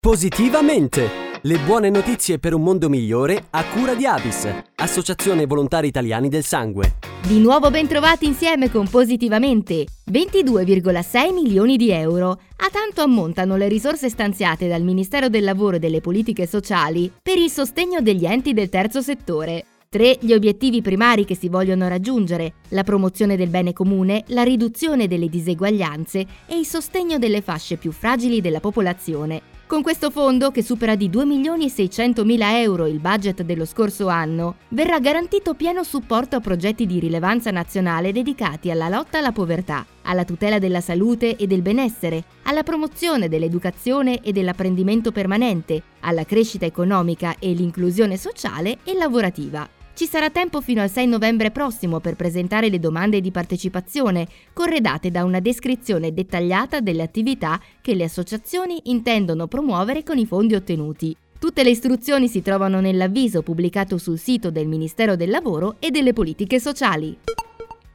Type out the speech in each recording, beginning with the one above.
Positivamente! Le buone notizie per un mondo migliore a cura di Avis, Associazione Volontari Italiani del Sangue. Di nuovo ben trovati insieme con Positivamente. 22,6 milioni di euro. A tanto ammontano le risorse stanziate dal Ministero del Lavoro e delle Politiche Sociali per il sostegno degli enti del terzo settore. Tre gli obiettivi primari che si vogliono raggiungere, la promozione del bene comune, la riduzione delle diseguaglianze e il sostegno delle fasce più fragili della popolazione. Con questo fondo, che supera di 2 milioni e 600 mila euro il budget dello scorso anno, verrà garantito pieno supporto a progetti di rilevanza nazionale dedicati alla lotta alla povertà, alla tutela della salute e del benessere, alla promozione dell'educazione e dell'apprendimento permanente, alla crescita economica e l'inclusione sociale e lavorativa. Ci sarà tempo fino al 6 novembre prossimo per presentare le domande di partecipazione, corredate da una descrizione dettagliata delle attività che le associazioni intendono promuovere con i fondi ottenuti. Tutte le istruzioni si trovano nell'avviso pubblicato sul sito del Ministero del Lavoro e delle Politiche Sociali.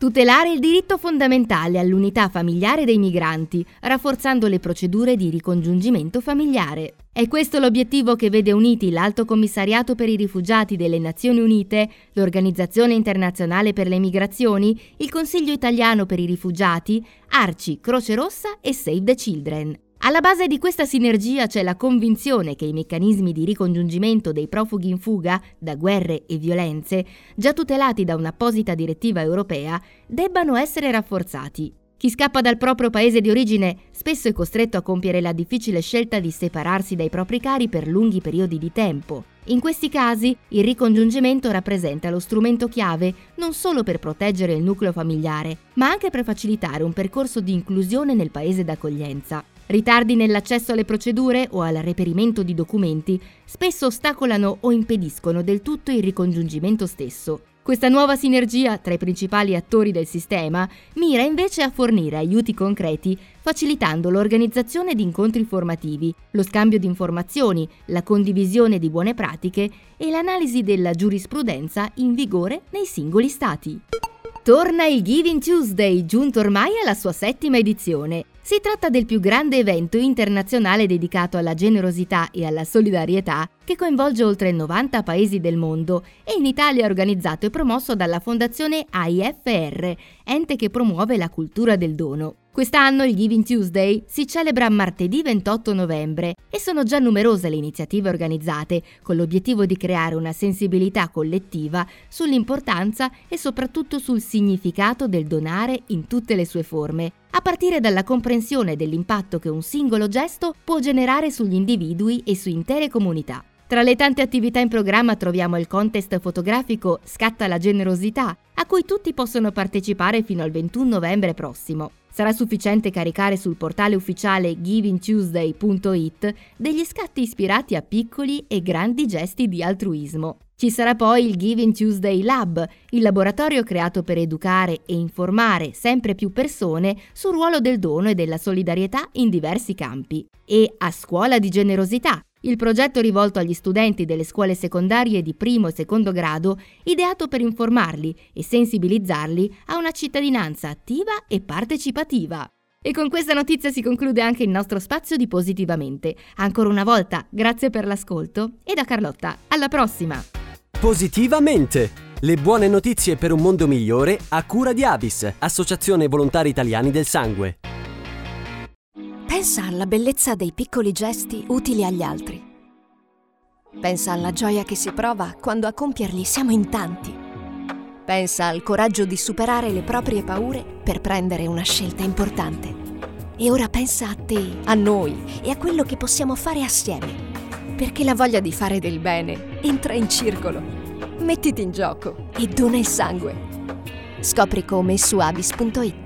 Tutelare il diritto fondamentale all'unità familiare dei migranti, rafforzando le procedure di ricongiungimento familiare. È questo l'obiettivo che vede uniti l'Alto Commissariato per i rifugiati delle Nazioni Unite, l'Organizzazione internazionale per le migrazioni, il Consiglio italiano per i rifugiati, Arci, Croce Rossa e Save the Children. Alla base di questa sinergia c'è la convinzione che i meccanismi di ricongiungimento dei profughi in fuga da guerre e violenze, già tutelati da un'apposita direttiva europea, debbano essere rafforzati. Chi scappa dal proprio paese di origine spesso è costretto a compiere la difficile scelta di separarsi dai propri cari per lunghi periodi di tempo. In questi casi il ricongiungimento rappresenta lo strumento chiave non solo per proteggere il nucleo familiare, ma anche per facilitare un percorso di inclusione nel paese d'accoglienza. Ritardi nell'accesso alle procedure o al reperimento di documenti spesso ostacolano o impediscono del tutto il ricongiungimento stesso. Questa nuova sinergia tra i principali attori del sistema mira invece a fornire aiuti concreti facilitando l'organizzazione di incontri formativi, lo scambio di informazioni, la condivisione di buone pratiche e l'analisi della giurisprudenza in vigore nei singoli stati. Torna il Giving Tuesday, giunto ormai alla sua settima edizione. Si tratta del più grande evento internazionale dedicato alla generosità e alla solidarietà che coinvolge oltre 90 paesi del mondo e in Italia è organizzato e promosso dalla Fondazione AIFR, ente che promuove la cultura del dono. Quest'anno il Giving Tuesday si celebra martedì 28 novembre e sono già numerose le iniziative organizzate con l'obiettivo di creare una sensibilità collettiva sull'importanza e soprattutto sul significato del donare in tutte le sue forme, a partire dalla comprensione dell'impatto che un singolo gesto può generare sugli individui e su intere comunità. Tra le tante attività in programma troviamo il contest fotografico Scatta la generosità, a cui tutti possono partecipare fino al 21 novembre prossimo. Sarà sufficiente caricare sul portale ufficiale givingtuesday.it degli scatti ispirati a piccoli e grandi gesti di altruismo. Ci sarà poi il Giving Tuesday Lab, il laboratorio creato per educare e informare sempre più persone sul ruolo del dono e della solidarietà in diversi campi. E a Scuola di Generosità, il progetto rivolto agli studenti delle scuole secondarie di primo e secondo grado, ideato per informarli e sensibilizzarli a una cittadinanza attiva e partecipativa. E con questa notizia si conclude anche il nostro spazio di Positivamente. Ancora una volta, grazie per l'ascolto e da Carlotta, alla prossima! Positivamente! Le buone notizie per un mondo migliore a cura di Avis, Associazione Volontari Italiani del Sangue. Pensa alla bellezza dei piccoli gesti utili agli altri. Pensa alla gioia che si prova quando a compierli siamo in tanti. Pensa al coraggio di superare le proprie paure per prendere una scelta importante. E ora pensa a te, a noi e a quello che possiamo fare assieme. Perché la voglia di fare del bene entra in circolo. Mettiti in gioco e dona il sangue. Scopri come su avis.it.